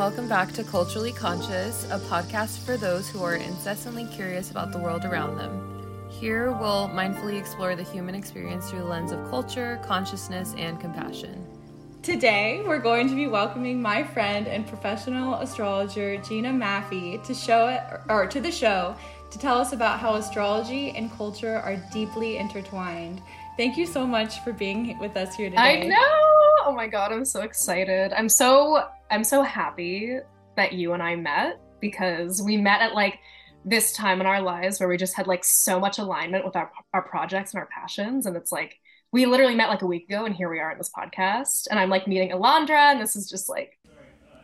welcome back to Culturally Conscious, a podcast for those who are incessantly curious about the world around them. Here, we'll mindfully explore the human experience through the lens of culture, consciousness, and compassion. Today, we're going to be welcoming my friend and professional astrologer Gina Maffei to show it, or to the show to tell us about how astrology and culture are deeply intertwined. Thank you so much for being with us here today. I know. Oh my god, I'm so excited. I'm so I'm so happy that you and I met because we met at like this time in our lives where we just had like so much alignment with our our projects and our passions and it's like we literally met like a week ago and here we are in this podcast and I'm like meeting Alondra and this is just like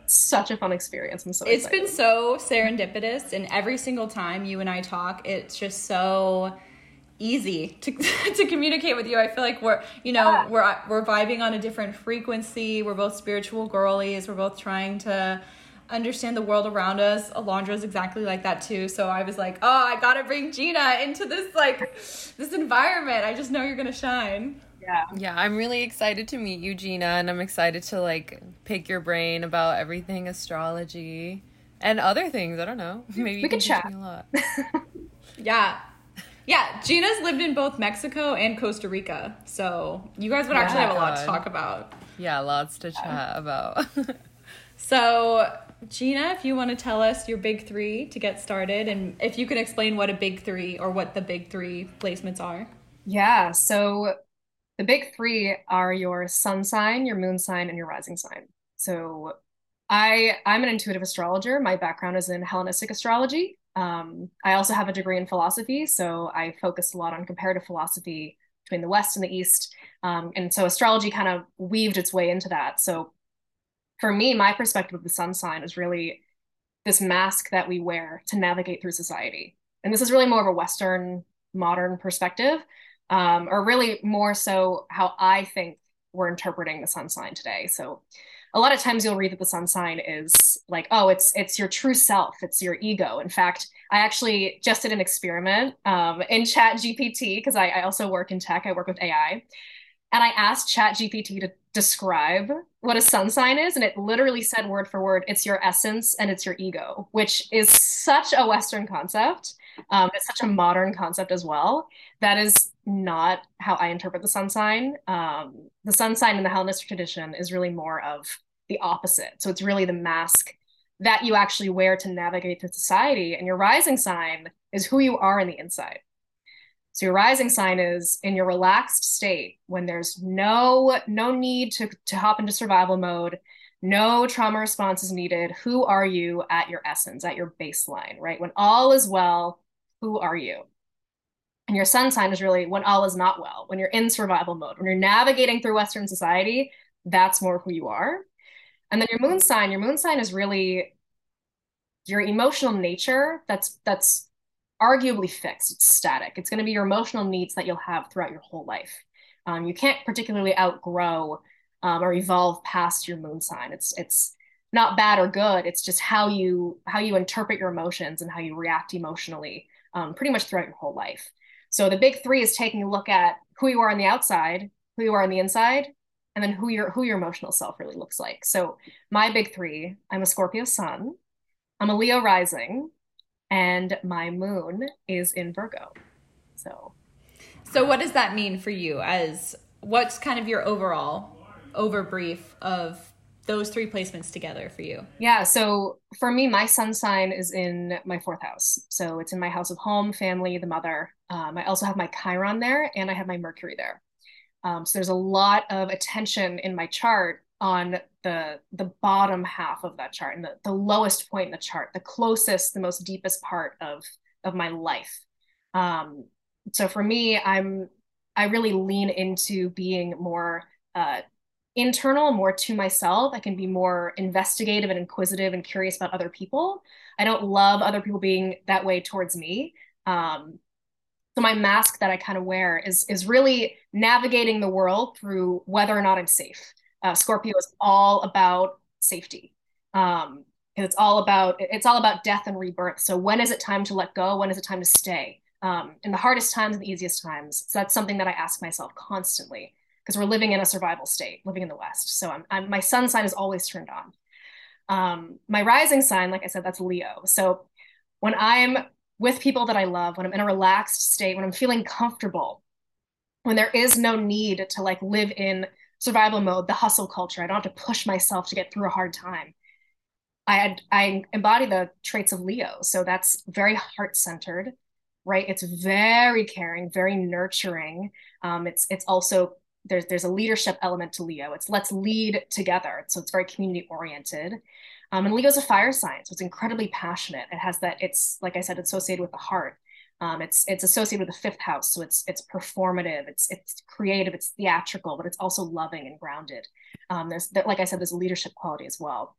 such a fun experience. I'm so It's excited. been so serendipitous and every single time you and I talk, it's just so easy to, to communicate with you. I feel like we're, you know, Yeah. we're we're vibing on a different frequency. We're both spiritual girlies. We're both trying to understand the world around us. Alondra is exactly like that too. So I was like, "Oh, I got to bring Gina into this like this environment. I just know you're going to shine." yeah. Yeah, I'm really excited to meet you, Gina, and I'm excited to like pick your brain about everything astrology and other things. I don't know. Maybe you We can could chat. me a lot. Yeah. Yeah, Gina's lived in both Mexico and Costa Rica. So, you guys would actually Yeah. have a lot to talk about. Yeah, lots to chat about. So, Gina, if you want to tell us your big three to get started, and if you can explain what a big three or what the big three placements are. Yeah, so the big three are your sun sign, your moon sign, and your rising sign. So I I'm an intuitive astrologer. My background is in Hellenistic astrology. Um, I also have a degree in philosophy, so I focus a lot on comparative philosophy between the West and the East. Um, and so astrology kind of weaved its way into that. So for me, my perspective of the sun sign is really this mask that we wear to navigate through society. And this is really more of a Western modern perspective um, or really more so how I think we're interpreting the sun sign today. So a lot of times you'll read that the sun sign is like, oh, it's it's your true self, it's your ego. In fact, I actually just did an experiment um, in Chat GPT because I, I also work in tech. I work with AI, and I asked Chat GPT to describe what a sun sign is, and it literally said word for word, it's your essence and it's your ego, which is such a Western concept. Um, it's such a modern concept as well. That is not how I interpret the sun sign. Um, the sun sign in the Hellenistic tradition is really more of the opposite. So it's really the mask that you actually wear to navigate through society. And your rising sign is who you are in the inside. So your rising sign is in your relaxed state when there's no no need to to hop into survival mode, no trauma response is needed. Who are you at your essence, at your baseline, right? When all is well, who are you? And your sun sign is really when all is not well, when you're in survival mode, when you're navigating through Western society, that's more who you are. And then your moon sign, your moon sign is really your emotional nature that's that's arguably fixed. It's static. It's going to be your emotional needs that you'll have throughout your whole life. Um, you can't particularly outgrow um, or evolve past your moon sign. It's it's not bad or good. It's just how you how you interpret your emotions and how you react emotionally, um, pretty much throughout your whole life. So the big three is taking a look at who you are on the outside, who you are on the inside, and then who your who your emotional self really looks like. So my big three: I'm a Scorpio sun, I'm a Leo rising, and my moon is in Virgo. So So, what does that mean for you? As what's kind of your overall overbrief of those three placements together for you? yeah, so for me, my sun sign is in my fourth house. So it's in my house of home, family, the mother. Um, I also have my Chiron there, and I have my Mercury there. Um, so there's a lot of attention in my chart on the the bottom half of that chart and the, the lowest point in the chart, the closest, the most deepest part of of my life. Um, so for me, I'm I really lean into being more uh, internal, more to myself. I can be more investigative and inquisitive and curious about other people. I don't love other people being that way towards me. Um, so my mask that I kind of wear is is really navigating the world through whether or not I'm safe. Uh, Scorpio is all about safety. Um, it's all about it's all about death and rebirth. So when is it time to let go? When is it time to stay? Um, in the hardest times and the easiest times. So that's something that I ask myself constantly because we're living in a survival state, living in the West. So I'm, I'm my sun sign is always turned on. Um, my rising sign, like I said, that's Leo. So when I'm with people that I love, when I'm in a relaxed state, when I'm feeling comfortable, when there is no need to like live in survival mode, the hustle culture, I don't have to push myself to get through a hard time. I had, I embody the traits of Leo. So that's very heart centered, right? It's very caring, very nurturing. Um, it's it's also there's there's a leadership element to Leo. It's let's lead together. So it's very community oriented. Um, and Leo's a fire sign, so it's incredibly passionate. It has that. It's like I said, associated with the heart. Um, it's it's associated with the fifth house, so it's it's performative, it's it's creative, it's theatrical, but it's also loving and grounded. Um, there's like I said, there's a leadership quality as well,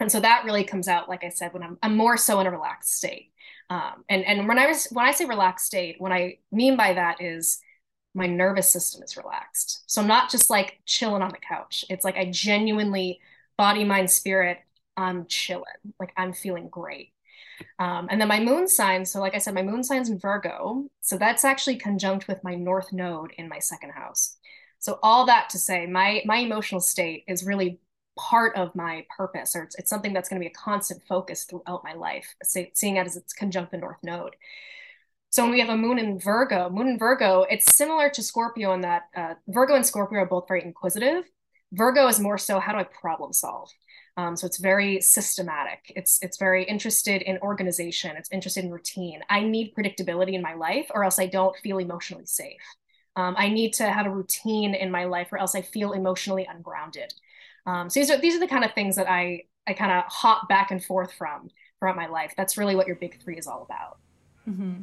and so that really comes out, like I said, when I'm I'm more so in a relaxed state. Um, and and when I was when I say relaxed state, what I mean by that is my nervous system is relaxed. So I'm not just like chilling on the couch. It's like I genuinely body, mind, spirit, I'm chilling. Like I'm feeling great. Um, and then my moon sign. So, like I said, my moon sign's in Virgo. So that's actually conjunct with my North Node in my second house. So all that to say, my my emotional state is really part of my purpose, or it's, it's something that's going to be a constant focus throughout my life. seeing it as it's conjunct the North Node. So when we have a moon in Virgo, moon in Virgo, it's similar to Scorpio in that uh, Virgo and Scorpio are both very inquisitive. Virgo is more so how do I problem solve? Um, so it's very systematic. It's it's very interested in organization. It's interested in routine. I need predictability in my life, or else I don't feel emotionally safe. Um, I need to have a routine in my life, or else I feel emotionally ungrounded. Um, so these are these are the kind of things that I I kind of hop back and forth from throughout my life. That's really what your big three is all about. Mm-hmm.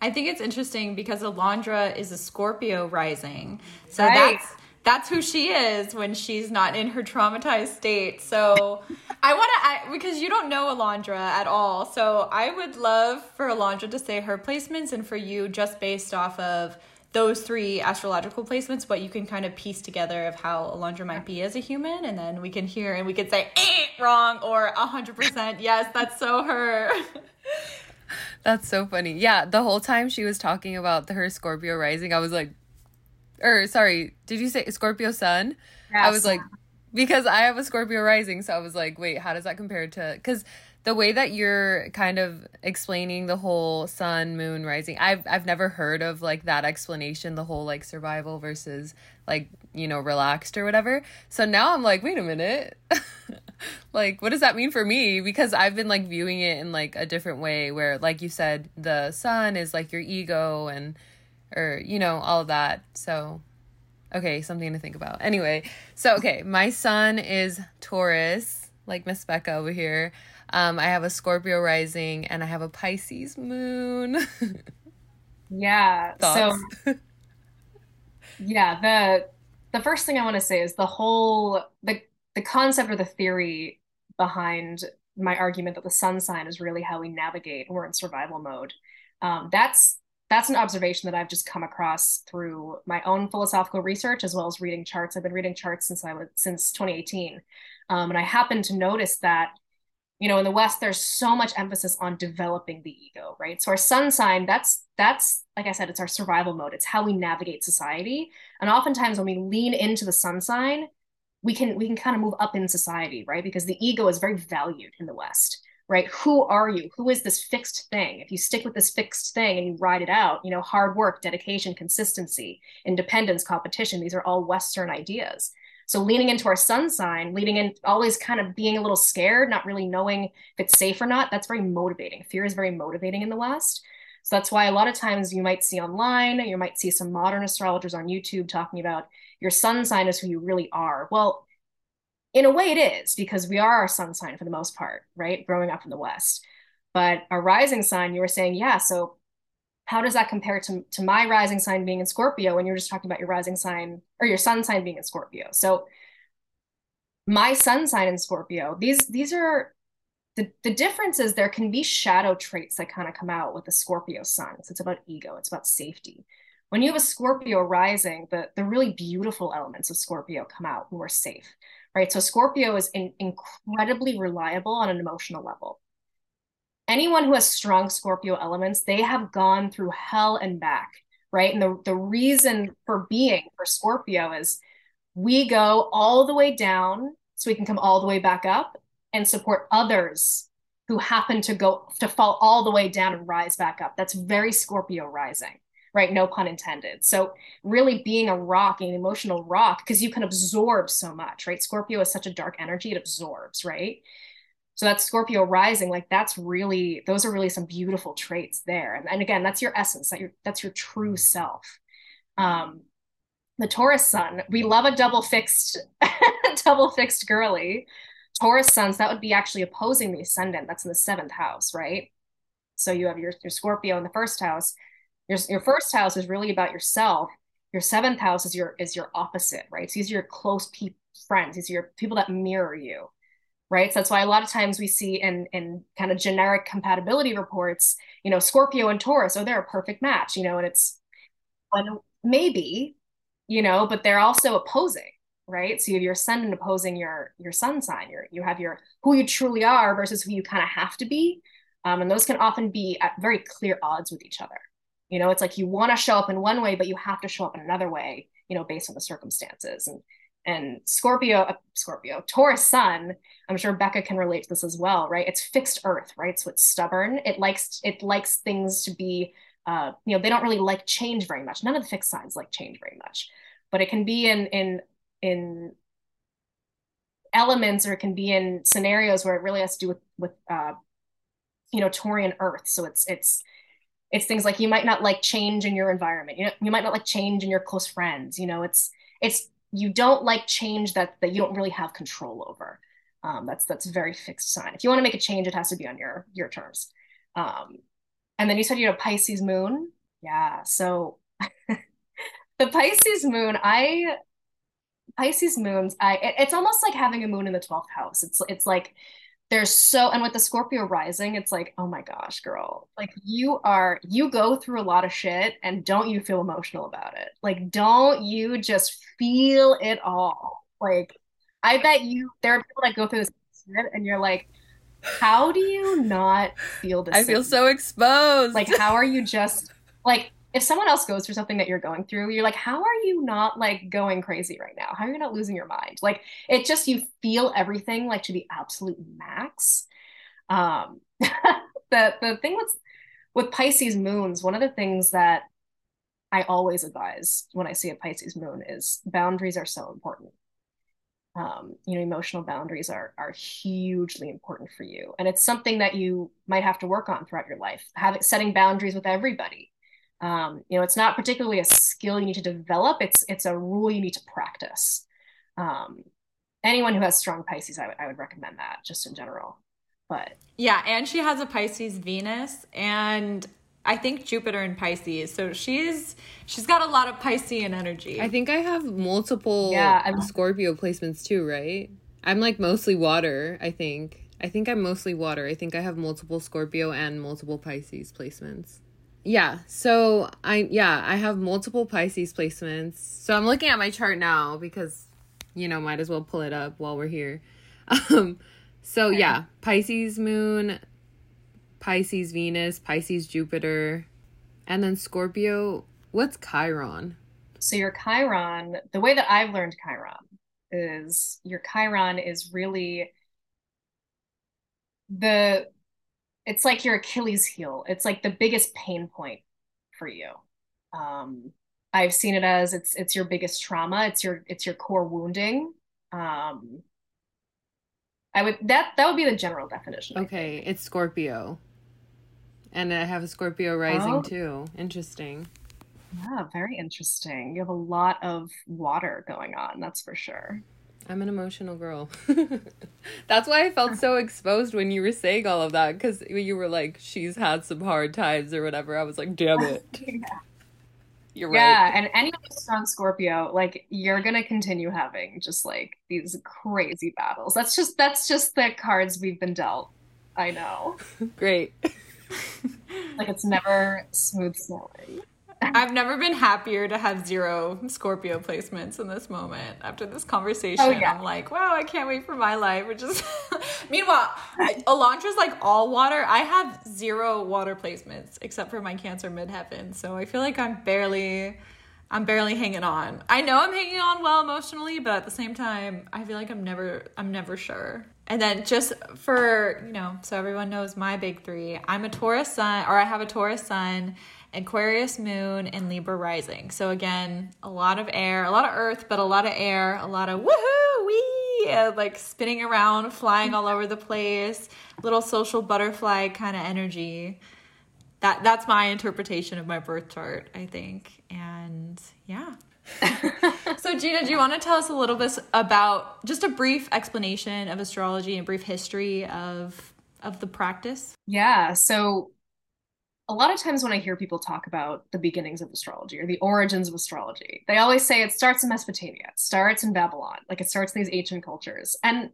I think it's interesting because Alondra is a Scorpio rising. So right. that's that's who she is when she's not in her traumatized state. So I want to, because you don't know Alondra at all. So I would love for Alondra to say her placements and for you, just based off of those three astrological placements, what you can kind of piece together of how Alondra might be as a human. And then we can hear and we can say, eh, wrong, or 100%, yes, that's so her. That's so funny. Yeah, the whole time she was talking about the, her Scorpio rising, I was like, or sorry, did you say Scorpio sun? Yes. I was like, because I have a Scorpio rising, so I was like, wait, how does that compare to? Because the way that you're kind of explaining the whole sun, moon, rising, I've I've never heard of like that explanation, the whole like survival versus like you know relaxed or whatever. So now I'm like, wait a minute. like what does that mean for me? Because i've been like viewing it in like a different way where like you said the sun is like your ego and or you know all of that. So okay something to think about. Anyway so okay my sun is taurus like miss becca over here. Um i have a scorpio rising and i have a pisces moon. Yeah Thoughts? so yeah the the first thing i want to say is the whole the the concept or the theory behind my argument that the sun sign is really how we navigate we're in survival mode um, that's that's an observation that I've just come across through my own philosophical research as well as reading charts. I've been reading charts since I was since 2018, um, and I happened to notice that you know in the West there's so much emphasis on developing the ego, right? So our sun sign that's that's like I said, it's our survival mode. It's how we navigate society, and oftentimes when we lean into the sun sign, we can we can kind of move up in society, right? Because the ego is very valued in the West right? Who are you? Who is this fixed thing? If you stick with this fixed thing and you ride it out, you know, hard work, dedication, consistency, independence, competition, these are all Western ideas. So leaning into our sun sign, leading in always kind of being a little scared, not really knowing if it's safe or not, that's very motivating. Fear is very motivating in the West. So that's why a lot of times you might see online, you might see some modern astrologers on YouTube talking about your sun sign is who you really are. Well, in a way it is because we are our sun sign for the most part right? Growing up in the west. But our rising sign you were saying yeah so how does that compare to, to my rising sign being in scorpio when you're just talking about your rising sign or your sun sign being in scorpio? So my sun sign in scorpio these these are the, the difference is there can be shadow traits that kind of come out with the scorpio sun so it's about ego it's about safety when you have a scorpio rising the the really beautiful elements of scorpio come out when we're safe right? So Scorpio is in, incredibly reliable on an emotional level. Anyone who has strong Scorpio elements, they have gone through hell and back, right? And the, the reason for being for Scorpio is we go all the way down so we can come all the way back up. and support others who happen to go to fall all the way down and rise back up. That's very Scorpio rising, right? No pun intended. So really being a rock, an emotional rock, because you can absorb so much, right? Scorpio is such a dark energy, it absorbs, right? So that's Scorpio rising. Like that's really, those are really some beautiful traits there. And, and again, that's your essence, that your, that's your true self. Um, the Taurus sun, we love a double fixed, double fixed girly. Taurus suns, that would be actually opposing the ascendant. That's in the seventh house, right? So you have your, your Scorpio in the first house. Your, your first house is really about yourself. Your seventh house is your is your opposite, right? So these are your close pe- friends. These are your people that mirror you, right? So that's why a lot of times we see in in kind of generic compatibility reports, you know, Scorpio and Taurus, oh, they're a perfect match, you know, and it's maybe, you know, but they're also opposing, right? So you have your ascendant opposing your your sun sign. Your you have your who you truly are versus who you kind of have to be, um, and those can often be at very clear odds with each other. You know, it's like you want to show up in one way, but you have to show up in another way. You know, based on the circumstances and and Scorpio, uh, Scorpio, Taurus sun. I'm sure Becca can relate to this as well, right? It's fixed Earth, right? So it's stubborn. It likes it likes things to be, uh, you know, they don't really like change very much. None of the fixed signs like change very much, but it can be in in in elements or it can be in scenarios where it really has to do with with uh, you know Taurian Earth. So it's it's it's things like you might not like change in your environment. You know, you might not like change in your close friends. You know, it's it's you don't like change that that you don't really have control over. Um, that's that's very fixed sign. If you want to make a change, it has to be on your your terms. Um, and then you said you had a Pisces moon. Yeah. So the Pisces moon, I Pisces moons, I it, it's almost like having a moon in the 12th house. It's it's like there's so and with the Scorpio rising, it's like, oh my gosh, girl. Like you are you go through a lot of shit and don't you feel emotional about it? Like don't you just feel it all? Like I bet you there are people that go through this shit and you're like, how do you not feel this? I feel so exposed. Like how are you just like if someone else goes through something that you're going through, you're like, how are you not like going crazy right now? How are you not losing your mind? Like it just you feel everything like to the absolute max. Um the the thing with with Pisces moons, one of the things that I always advise when I see a Pisces moon is boundaries are so important. Um, you know, emotional boundaries are are hugely important for you, and it's something that you might have to work on throughout your life. Having setting boundaries with everybody, um, you know, it's not particularly a skill you need to develop. It's it's a rule you need to practice. Um, anyone who has strong Pisces, I, w- I would recommend that just in general. But yeah, and she has a Pisces Venus and I think Jupiter in Pisces. So she's she's got a lot of Piscean energy. I think I have multiple yeah, I'm... Scorpio placements too, right? I'm like mostly water, I think. I think I'm mostly water. I think I have multiple Scorpio and multiple Pisces placements. Yeah. So I yeah, I have multiple Pisces placements. So I'm looking at my chart now because you know, might as well pull it up while we're here. Um so okay. yeah, Pisces moon, Pisces Venus, Pisces Jupiter, and then Scorpio. What's Chiron? So your Chiron, the way that I've learned Chiron is your Chiron is really the it's like your Achilles heel. It's like the biggest pain point for you. Um, I've seen it as it's it's your biggest trauma. It's your it's your core wounding. Um, I would that that would be the general definition. Okay, it's Scorpio, and I have a Scorpio rising oh. too. Interesting. Yeah, very interesting. You have a lot of water going on. That's for sure. I'm an emotional girl. That's why I felt so exposed when you were saying all of that because you were like, she's had some hard times or whatever. I was like, damn it. yeah. You're right. Yeah, and who's on Scorpio, like you're gonna continue having just like these crazy battles. That's just that's just the cards we've been dealt. I know. Great. like it's never smooth sailing. I've never been happier to have zero Scorpio placements in this moment. After this conversation, oh, yeah. I'm like, wow, I can't wait for my life. Which is, meanwhile, Alondra's like all water. I have zero water placements except for my Cancer midheaven. So I feel like I'm barely, I'm barely hanging on. I know I'm hanging on well emotionally, but at the same time, I feel like I'm never, I'm never sure. And then just for, you know, so everyone knows my big three, I'm a Taurus sun, or I have a Taurus sun, Aquarius moon, and Libra rising. So again, a lot of air, a lot of earth, but a lot of air, a lot of woohoo, wee, uh, like spinning around, flying all over the place, little social butterfly kind of energy. That that's my interpretation of my birth chart, I think. And yeah. so Gina, do you want to tell us a little bit about just a brief explanation of astrology and brief history of of the practice? Yeah. So a lot of times when I hear people talk about the beginnings of astrology or the origins of astrology, they always say it starts in Mesopotamia, it starts in Babylon, like it starts in these ancient cultures. And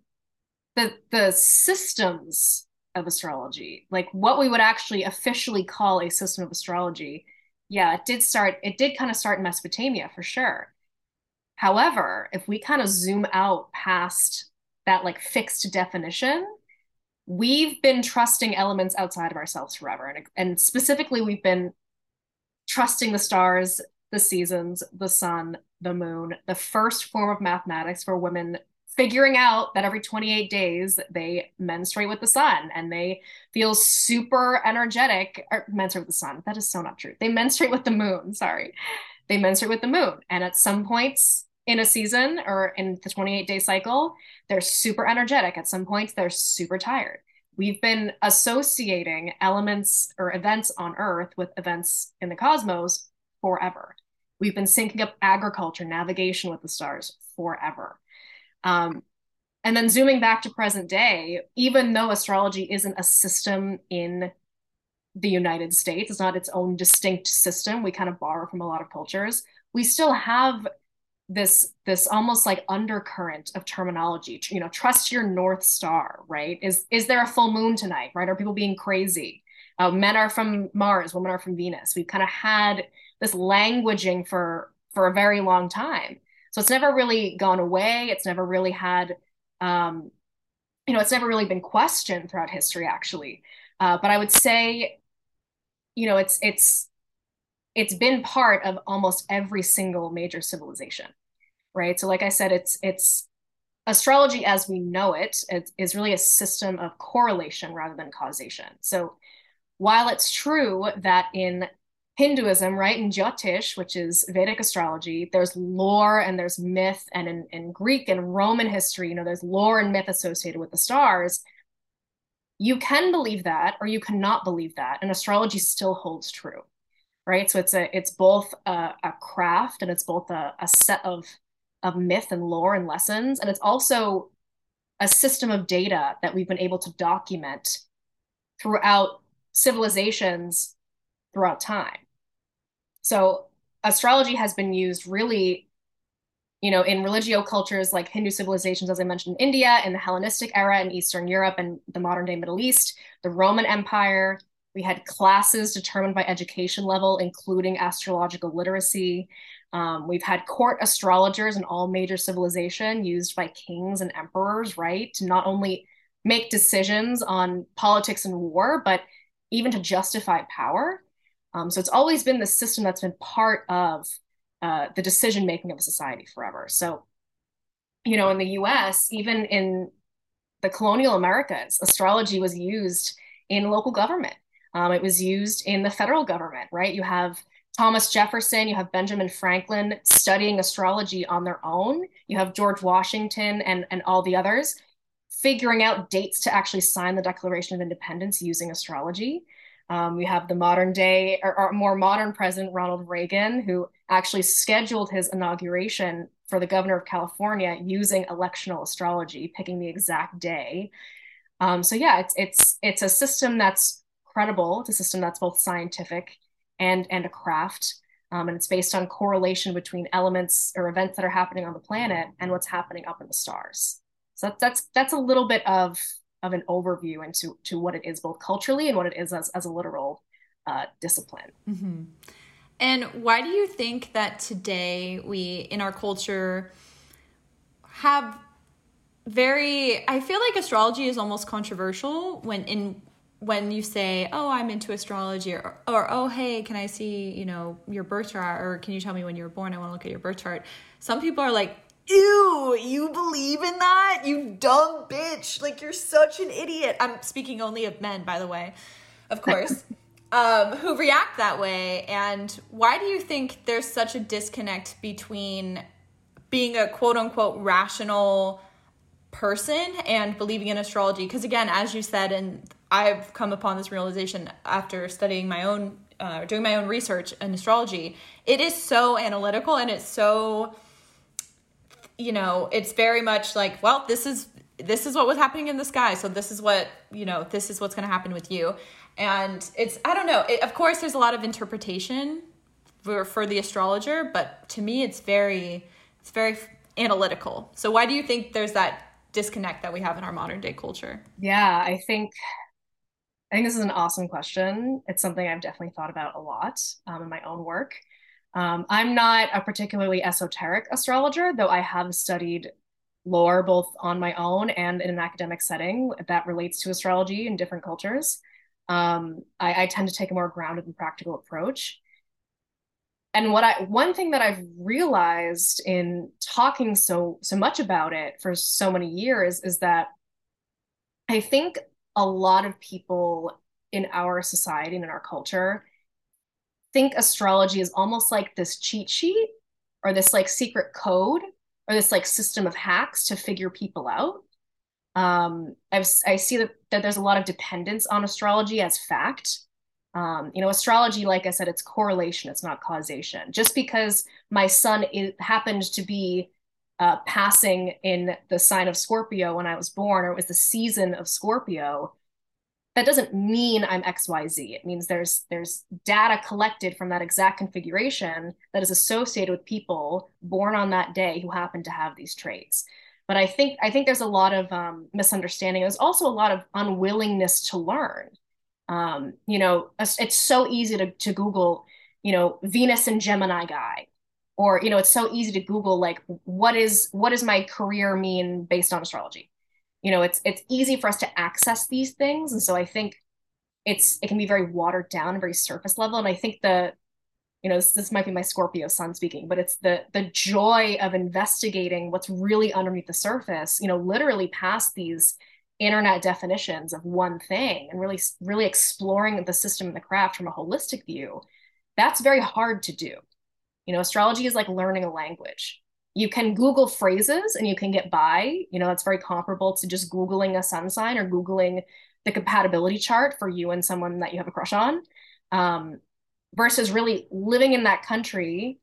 the the systems of astrology, like what we would actually officially call a system of astrology, yeah, it did start, it did kind of start in Mesopotamia for sure. However, if we kind of zoom out past that like fixed definition, we've been trusting elements outside of ourselves forever. And, and specifically, we've been trusting the stars, the seasons, the sun, the moon, the first form of mathematics for women figuring out that every 28 days they menstruate with the sun and they feel super energetic or menstruate with the sun. That is so not true. They menstruate with the moon sorry. They menstruate with the moon. And at some points in a season or in the 28 day cycle they're super energetic at some points they're super tired we've been associating elements or events on earth with events in the cosmos forever we've been syncing up agriculture navigation with the stars forever um, and then zooming back to present day, even though astrology isn't a system in the United States, it's not its own distinct system. We kind of borrow from a lot of cultures. We still have this this almost like undercurrent of terminology. You know, trust your north star, right? Is is there a full moon tonight? Right? Are people being crazy? Uh, men are from Mars, women are from Venus. We've kind of had this languaging for for a very long time. So it's never really gone away. It's never really had, um, you know, it's never really been questioned throughout history, actually. Uh, but I would say, you know, it's it's it's been part of almost every single major civilization, right? So, like I said, it's it's astrology as we know it, it is, really a system of correlation rather than causation. So, while it's true that in Hinduism, right, in Jyotish, which is Vedic astrology, there's lore and there's myth, and in, in Greek and Roman history, you know, there's lore and myth associated with the stars. You can believe that, or you cannot believe that, and astrology still holds true, right? So it's a it's both a, a craft and it's both a, a set of of myth and lore and lessons, and it's also a system of data that we've been able to document throughout civilizations throughout time so astrology has been used really, you know, in religio cultures like Hindu civilizations, as I mentioned, in India, in the Hellenistic era in Eastern Europe and the modern day Middle East, the Roman Empire. We had classes determined by education level, including astrological literacy. Um, we've had court astrologers in all major civilization used by kings and emperors, right? To not only make decisions on politics and war, but even to justify power. Um, so it's always been the system that's been part of uh, the decision making of a society forever. So, you know, in the US, even in the colonial Americas, astrology was used in local government. Um, it was used in the federal government, right? You have Thomas Jefferson, you have Benjamin Franklin studying astrology on their own. You have George Washington and, and all the others figuring out dates to actually sign the Declaration of Independence using astrology. Um, we have the modern day or, or, more modern president, Ronald Reagan, who actually scheduled his inauguration for the governor of California using electional astrology, picking the exact day. Um, so yeah, it's it's it's a system that's credible. It's a system that's both scientific and and a craft. Um, and it's based on correlation between elements or events that are happening on the planet and what's happening up in the stars. So that's that's that's a little bit of of an overview into to what it is both culturally and what it is as, as a literal uh, discipline. Mm-hmm. And why do you think that today we in our culture have very I feel like astrology is almost controversial when in when you say, "Oh, I'm into astrology," or, or "Oh, hey, can I see, you know, your birth chart?" or "Can you tell me when you were born? I want to look at your birth chart." Some people are like, Ew, you believe in that? You dumb bitch. Like, you're such an idiot. I'm speaking only of men, by the way, of course, um, who react that way. And why do you think there's such a disconnect between being a quote unquote rational person and believing in astrology? Because, again, as you said, and I've come upon this realization after studying my own, uh, doing my own research in astrology, it is so analytical and it's so you know, it's very much like, well, this is this is what was happening in the sky, so this is what you know, this is what's going to happen with you, and it's I don't know. It, of course, there's a lot of interpretation for for the astrologer, but to me, it's very it's very analytical. So why do you think there's that disconnect that we have in our modern day culture? Yeah, I think I think this is an awesome question. It's something I've definitely thought about a lot um, in my own work. Um, I'm not a particularly esoteric astrologer, though I have studied lore both on my own and in an academic setting that relates to astrology in different cultures. Um, I, I, tend to take a more grounded and practical approach. And what I one thing that I've realized in talking so so much about it for so many years is that I think a lot of people in our society and in our culture think astrology is almost like this cheat sheet or this like secret code or this like system of hacks to figure people out. Um, I've, I see that, that there's a lot of dependence on astrology as fact. Um, you know, astrology, like I said, it's correlation, it's not causation. Just because my sun is, happened to be uh, passing in the sign of Scorpio when I was born, or it was the season of Scorpio, that doesn't mean I'm XYZ. It means there's there's data collected from that exact configuration that is associated with people born on that day who happen to have these traits. But I think I think there's a lot of um, misunderstanding. There's also a lot of unwillingness to learn. Um, you know, it's so easy to, to Google, you know, Venus and Gemini guy, or you know, it's so easy to Google like what is what does my career mean based on astrology? You know it's it's easy for us to access these things. And so i think it's it can be very watered down very surface level. And i think the you know this, this might be my scorpio sun speaking but it's the the joy of investigating what's really underneath the surface you know literally past these internet definitions of one thing and really really exploring the system and the craft from a holistic view. That's very hard to do you know astrology is like learning a language you can Google phrases and you can get by. You know, that's very comparable to just Googling a sun sign or Googling the compatibility chart for you and someone that you have a crush on. Um, versus really living in that country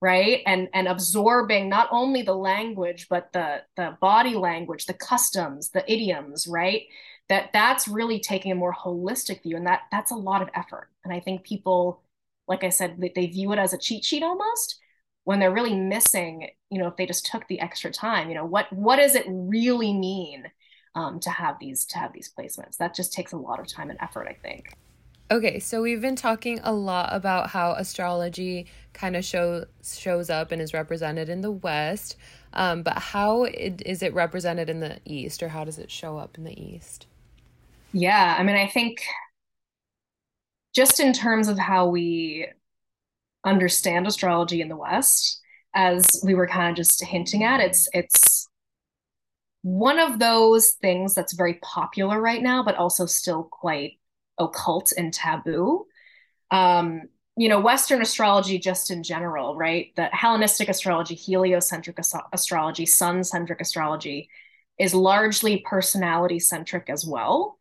right and and absorbing not only the language but the the body language the customs the idioms right that that's really taking a more holistic view and that that's a lot of effort and i think people like i said they, they view it as a cheat sheet almost when they're really missing you know if they just took the extra time you know what what does it really mean um, to have these to have these placements? That just takes a lot of time and effort i think. Okay so we've been talking a lot about how astrology kind of shows shows up and is represented in the west um, but how it, is it represented in the east or how does it show up in the east? Yeah i mean i think just in terms of how we understand astrology in the West, as we were kind of just hinting at. It's it's one of those things that's very popular right now, but also still quite occult and taboo. Um, you know, Western astrology, just in general, right? The Hellenistic astrology, heliocentric astrology, sun centric astrology is largely personality centric as well.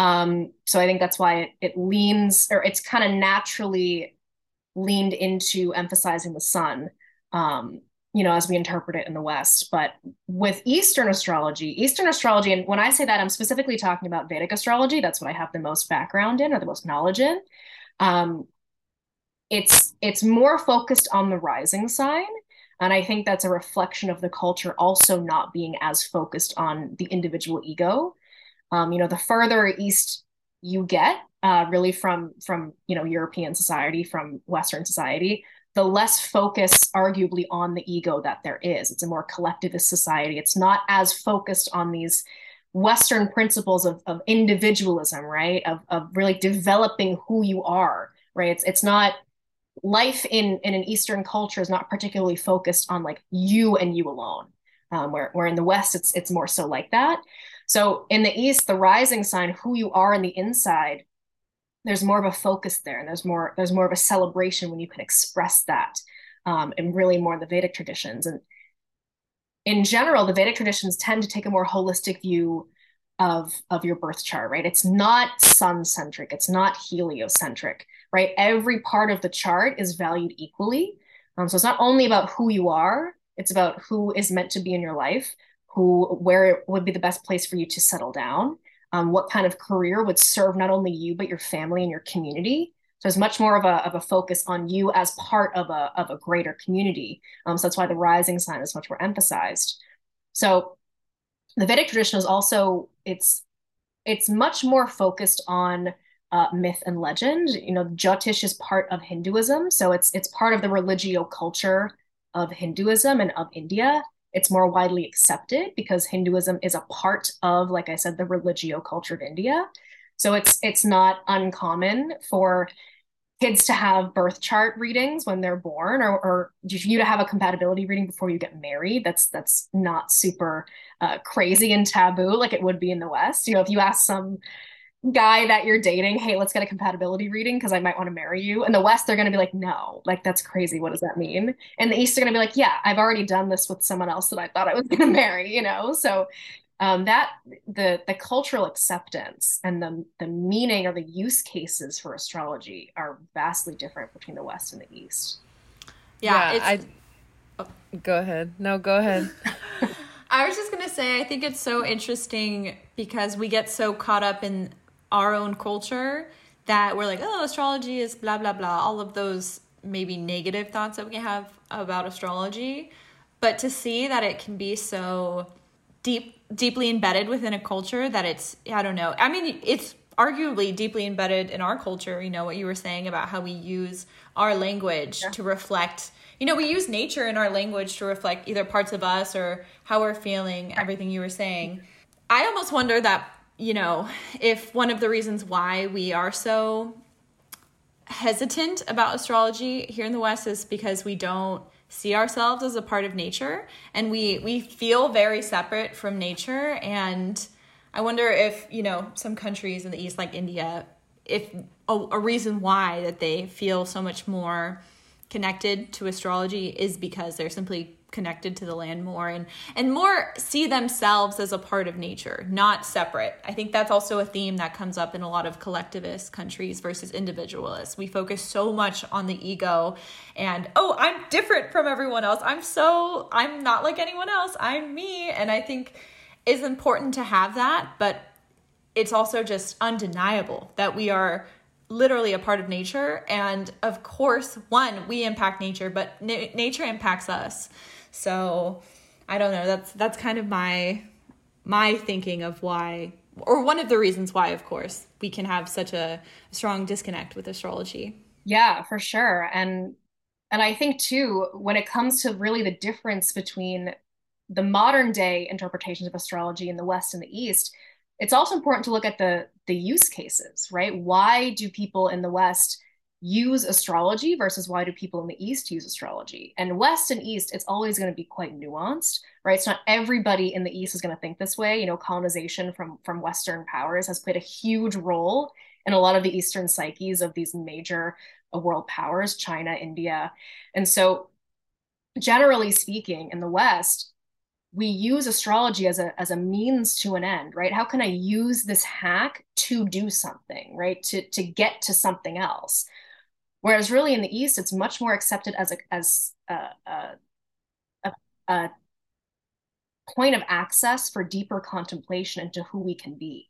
Um, so I think that's why it, it leans or it's kind of naturally leaned into emphasizing the sun um, you know as we interpret it in the west. But with eastern astrology eastern astrology and when i say that i'm specifically talking about vedic astrology. That's what i have the most background in or the most knowledge in. Um, it's it's more focused on the rising sign and i think that's a reflection of the culture also not being as focused on the individual ego um, you know the further east you get uh, really from from you know European society, from Western society, the less focus arguably on the ego that there is. It's a more collectivist society. It's not as focused on these Western principles of, of individualism, right? Of, of really developing who you are, right? It's, it's not life in in an Eastern culture is not particularly focused on like you and you alone. Um, where where in the West it's it's more so like that. So in the East, the rising sign, who you are on the inside, there's more of a focus there, and there's more there's more of a celebration when you can express that, um, and really more in the Vedic traditions. And in general, the Vedic traditions tend to take a more holistic view of of your birth chart, right? It's not sun centric, it's not heliocentric, right? Every part of the chart is valued equally. Um, so it's not only about who you are, it's about who is meant to be in your life, who where it would be the best place for you to settle down, um, what kind of career would serve not only you but your family and your community. So it's much more of a, of a focus on you as part of a, of a greater community. Um, so that's why the rising sign is much more emphasized. So the Vedic tradition is also it's it's much more focused on uh, myth and legend. You know, Jyotish is part of Hinduism, so it's it's part of the religio culture of Hinduism and of India. It's more widely accepted because Hinduism is a part of, like I said, the religio culture of India. So it's it's not uncommon for kids to have birth chart readings when they're born or, or you to have a compatibility reading before you get married that's that's not super uh, crazy and taboo like it would be in the west you know if you ask some guy that you're dating hey let's get a compatibility reading because i might want to marry you in the west they're going to be like no like that's crazy what does that mean and the east are going to be like yeah i've already done this with someone else that i thought i was going to marry you know so um, that the the cultural acceptance and the the meaning or the use cases for astrology are vastly different between the West and the East. Yeah, yeah I. Oh. Go ahead. No, go ahead. I was just gonna say, I think it's so interesting because we get so caught up in our own culture that we're like, oh, astrology is blah blah blah. All of those maybe negative thoughts that we have about astrology, but to see that it can be so deep deeply embedded within a culture that it's I don't know. I mean, it's arguably deeply embedded in our culture, you know, what you were saying about how we use our language yeah. to reflect you know, we use nature in our language to reflect either parts of us or how we're feeling, everything you were saying. I almost wonder that, you know, if one of the reasons why we are so hesitant about astrology here in the West is because we don't see ourselves as a part of nature and we we feel very separate from nature. And i wonder if you know some countries in the east like india if a, a reason why that they feel so much more connected to astrology is because they're simply connected to the land more and and more see themselves as a part of nature not separate. I think that's also a theme that comes up in a lot of collectivist countries versus individualists we focus so much on the ego and oh i'm different from everyone else. I'm so i'm not like anyone else. I'm me. And i think it's important to have that but it's also just undeniable that we are literally a part of nature. And of course one we impact nature but na- nature impacts us so I don't know. That's that's kind of my my thinking of why or one of the reasons why of course we can have such a strong disconnect with astrology. Yeah, for sure. And and I think too when it comes to really the difference between the modern day interpretations of astrology in the west and the east, it's also important to look at the the use cases, right? Why do people in the west use astrology versus why do people in the East use astrology? And West and East, it's always going to be quite nuanced, right? It's not everybody in the East is going to think this way. You know, colonization from from Western powers has played a huge role in a lot of the Eastern psyches of these major uh, world powers, China, India. And so, generally speaking, in the West, we use astrology as a as a means to an end right how can i use this hack to do something right to to get to something else Whereas really in the East, it's much more accepted as a as a, a, a, a point of access for deeper contemplation into who we can be,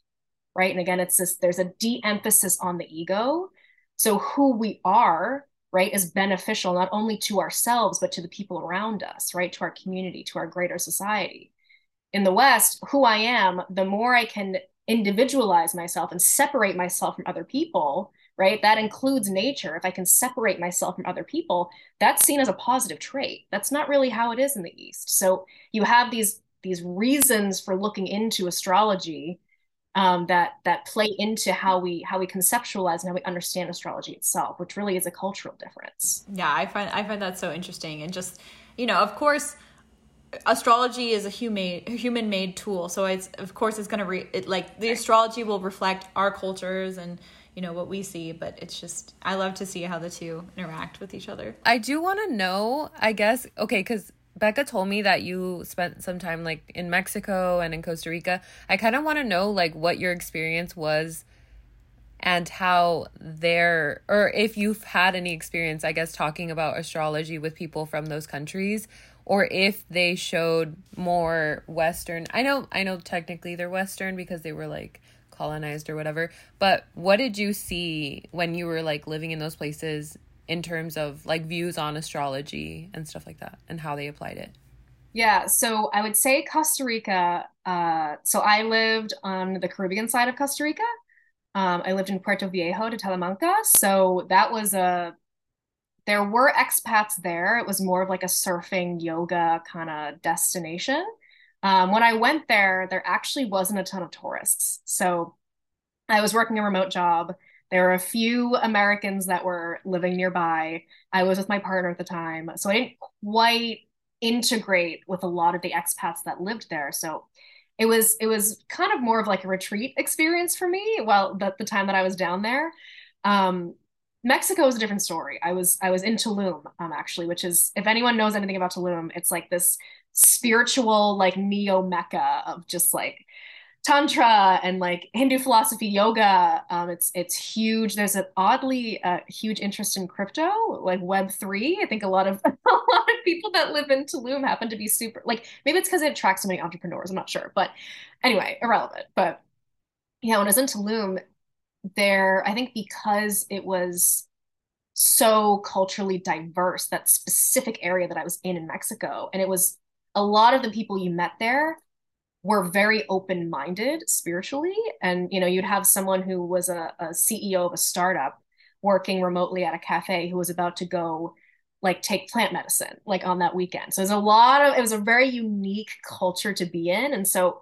right? And again, it's this there's a de-emphasis on the ego. So who we are, right, is beneficial not only to ourselves, but to the people around us, right? To our community, to our greater society. In the West, who I am, the more I can individualize myself and separate myself from other people, right? That includes nature. If I can separate myself from other people, that's seen as a positive trait. That's not really how it is in the East. So you have these these reasons for looking into astrology um, that that play into how we how we conceptualize and how we understand astrology itself, which really is a cultural difference. Yeah, I find I find that so interesting, and just you know, of course, astrology is a human human made tool, so it's of course it's gonna re it, like the astrology will reflect our cultures and you know what we see but it's just i love to see how the two interact with each other I do want to know, I guess, okay, because Becca told me that you spent some time like in Mexico and in Costa Rica. I kind of want to know like what your experience was and how their, or if you've had any experience, I guess, talking about astrology with people from those countries or if they showed more Western. I know, I know technically they're Western because they were like colonized or whatever, but what did you see when you were like living in those places in terms of like views on astrology and stuff like that and how they applied it. Yeah, so I would say Costa Rica. Uh, so I lived on the Caribbean side of Costa Rica. Um, I lived in Puerto Viejo de Talamanca. So that was a, there were expats there. It was more of like a surfing yoga kind of destination. Um, when I went there, there actually wasn't a ton of tourists. So I was working a remote job. There were a few Americans that were living nearby. I was with my partner at the time. So I didn't quite integrate with a lot of the expats that lived there. So it was it was kind of more of like a retreat experience for me while the, the time that I was down there. Um, Mexico is a different story. I was I was in Tulum um, actually, which is if anyone knows anything about Tulum, it's like this spiritual like neo mecca of just like tantra and like Hindu philosophy, yoga. Um, it's it's huge. There's an oddly uh, huge interest in crypto, like Web three. I think a lot of a lot of people that live in Tulum happen to be super. Like maybe it's because it attracts so many entrepreneurs. I'm not sure, but anyway, irrelevant. But yeah, when I was in Tulum, there I think because it was so culturally diverse that specific area that I was in in Mexico, and it was a lot of the people you met there were very open-minded spiritually. And you know you'd have someone who was a, a ceo of a startup working remotely at a cafe who was about to go like take plant medicine like on that weekend. So it was a lot of it was a very unique culture to be in. And so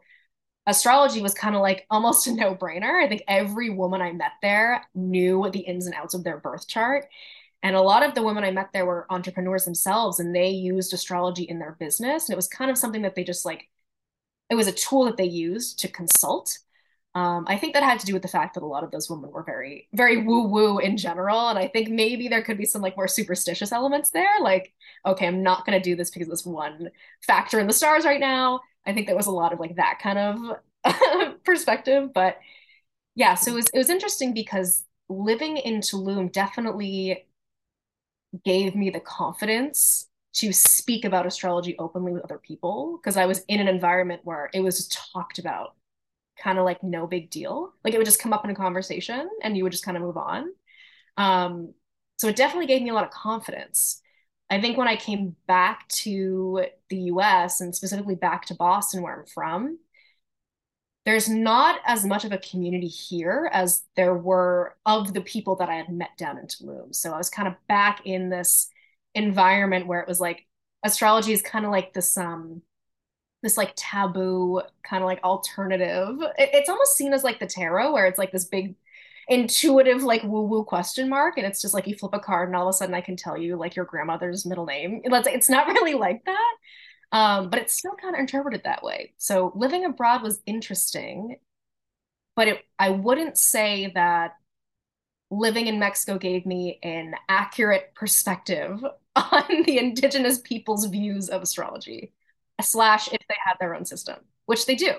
astrology was kind of like almost a no-brainer. I think every woman i met there knew the ins and outs of their birth chart and a lot of the women i met there were entrepreneurs themselves and they used astrology in their business and it was kind of something that they just like it was a tool that they used to consult. Um, I think that had to do with the fact that a lot of those women were very, very woo woo in general. And I think maybe there could be some like more superstitious elements there. Like, okay, I'm not going to do this because this one factor in the stars right now. I think there was a lot of like that kind of perspective. But yeah, so it was, it was interesting because living in Tulum definitely gave me the confidence to speak about astrology openly with other people because I was in an environment where it was just talked about kind of like no big deal. Like it would just come up in a conversation and you would just kind of move on. Um, so it definitely gave me a lot of confidence. I think when I came back to the US and specifically back to Boston, where I'm from, there's not as much of a community here as there were of the people that I had met down in Tulum. So I was kind of back in this environment where it was like astrology is kind of like this um this like taboo kind of like alternative. It, it's almost seen as like the tarot where it's like this big intuitive like woo woo question mark. And it's just like you flip a card and all of a sudden i can tell you like your grandmother's middle name. It's, it's not really like that um but it's still kind of interpreted that way so living abroad was interesting but it i wouldn't say that living in Mexico gave me an accurate perspective on the indigenous people's views of astrology, slash if they had their own system, which they do.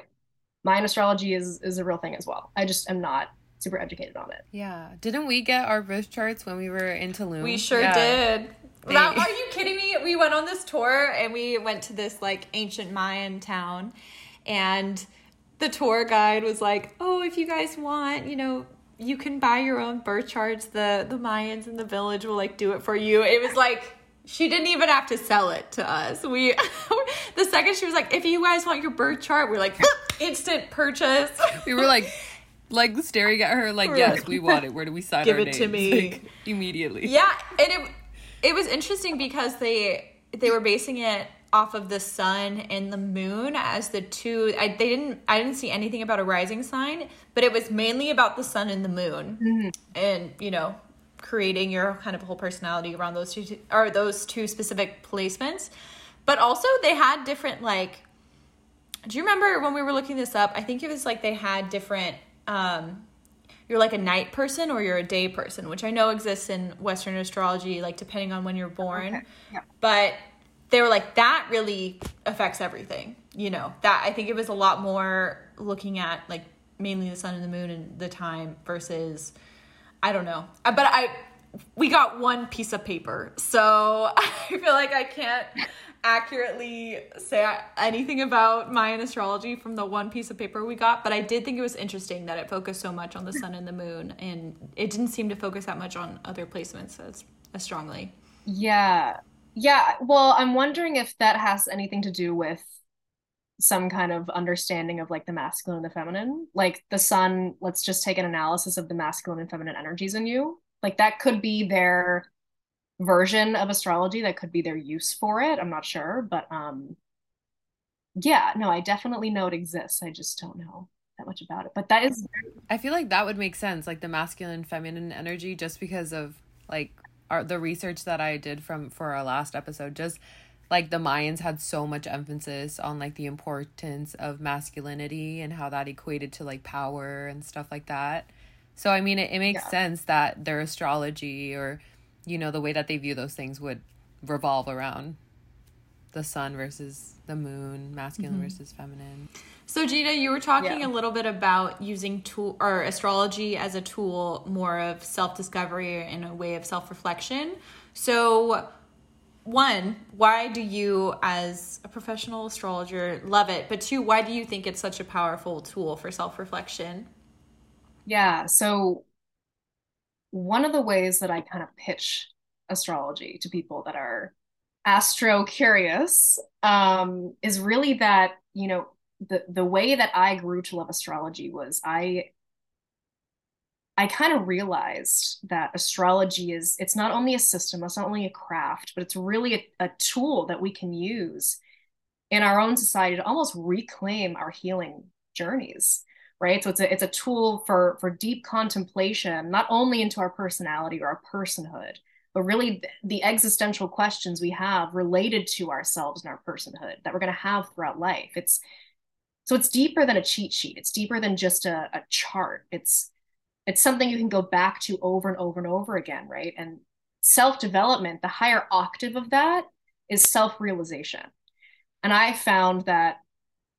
Mayan astrology is is a real thing as well. I just am not super educated on it. Yeah. Didn't we get our birth charts when we were in Tulum? We sure yeah. did. That, are you kidding me? We went on this tour and we went to this like ancient Mayan town and the tour guide was like, "Oh, if you guys want, you know, you can buy your own birth charts. The the Mayans in the village will like do it for you. It was like she didn't even have to sell it to us. We the second she was like, if you guys want your birth chart, we're like instant purchase. We were like like staring at her like, yes, we want it. Where do we sign Give our it names? to me. Like, immediately. Yeah, and it it was interesting because they they were basing it off of the sun and the moon as the two I they didn't I didn't see anything about a rising sign, but it was mainly about the sun and the moon. Mm-hmm. And, you know, creating your kind of whole personality around those two or those two specific placements. But also they had different like do you remember when we were looking this up? I think it was like they had different um you're like a night person or you're a day person, which I know exists in Western astrology, like depending on when you're born. Okay, yeah. But they were like, that really affects everything. You know, that I think it was a lot more looking at like mainly the sun and the moon and the time versus, I don't know. But I, we got one piece of paper. So I feel like I can't accurately say anything about Mayan astrology from the one piece of paper we got, but I did think it was interesting that it focused so much on the sun and the moon, and it didn't seem to focus that much on other placements as, as strongly. Yeah. Yeah. Well, I'm wondering if that has anything to do with some kind of understanding of like the masculine and the feminine. Like the sun, let's just take an analysis of the masculine and feminine energies in you. Like that could be their version of astrology, that could be their use for it. I'm not sure, but um yeah, no, I definitely know it exists. I just don't know that much about it. But that is I feel like that would make sense, like the masculine feminine energy, just because of like our the research that I did from for our last episode. Just like the Mayans had so much emphasis on like the importance of masculinity and how that equated to like power and stuff like that. So I mean, it, it makes Yeah. sense that their astrology or you know the way that they view those things would revolve around the sun versus the moon, masculine mm-hmm. versus feminine. So Gina, you were talking Yeah. a little bit about using tool or astrology as a tool more of self-discovery and a way of self-reflection. So one, why do you as a professional astrologer love it? But two, why do you think it's such a powerful tool for self-reflection? Yeah, so one of the ways that I kind of pitch astrology to people that are astro curious um, is really that, you know, the the way that I grew to love astrology was I I kind of realized that astrology is it's not only a system, it's not only a craft, but it's really a, a tool that we can use in our own society to almost reclaim our healing journeys right? So it's a it's a tool for for deep contemplation not only into our personality or our personhood but really the existential questions we have related to ourselves and our personhood that we're going to have throughout life. It's so it's deeper than a cheat sheet. It's deeper than just a, a chart. It's it's something you can go back to over and over and over again right? And self-development the higher octave of that is self-realization. And i found that